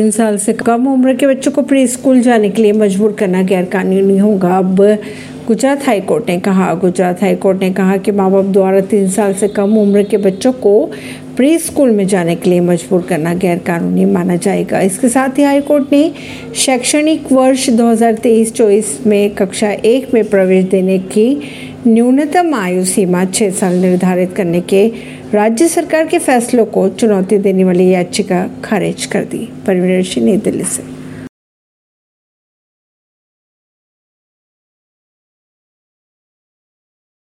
तीन साल से कम उम्र के बच्चों को प्री स्कूल जाने के लिए मजबूर करना गैर कानूनी होगा। अब गुजरात हाई कोर्ट ने कहा, गुजरात हाई कोर्ट ने कहा कि माँ बाप द्वारा तीन साल से कम उम्र के बच्चों को प्री स्कूल में जाने के लिए मजबूर करना गैर कानूनी माना जाएगा। इसके साथ ही हाई कोर्ट ने शैक्षणिक वर्ष 2023-24 में कक्षा एक में प्रवेश देने की न्यूनतम आयु सीमा छः साल निर्धारित करने के राज्य सरकार के फैसलों को चुनौती देने वाली याचिका खारिज कर दी। परवीन सिंह नई दिल्ली से।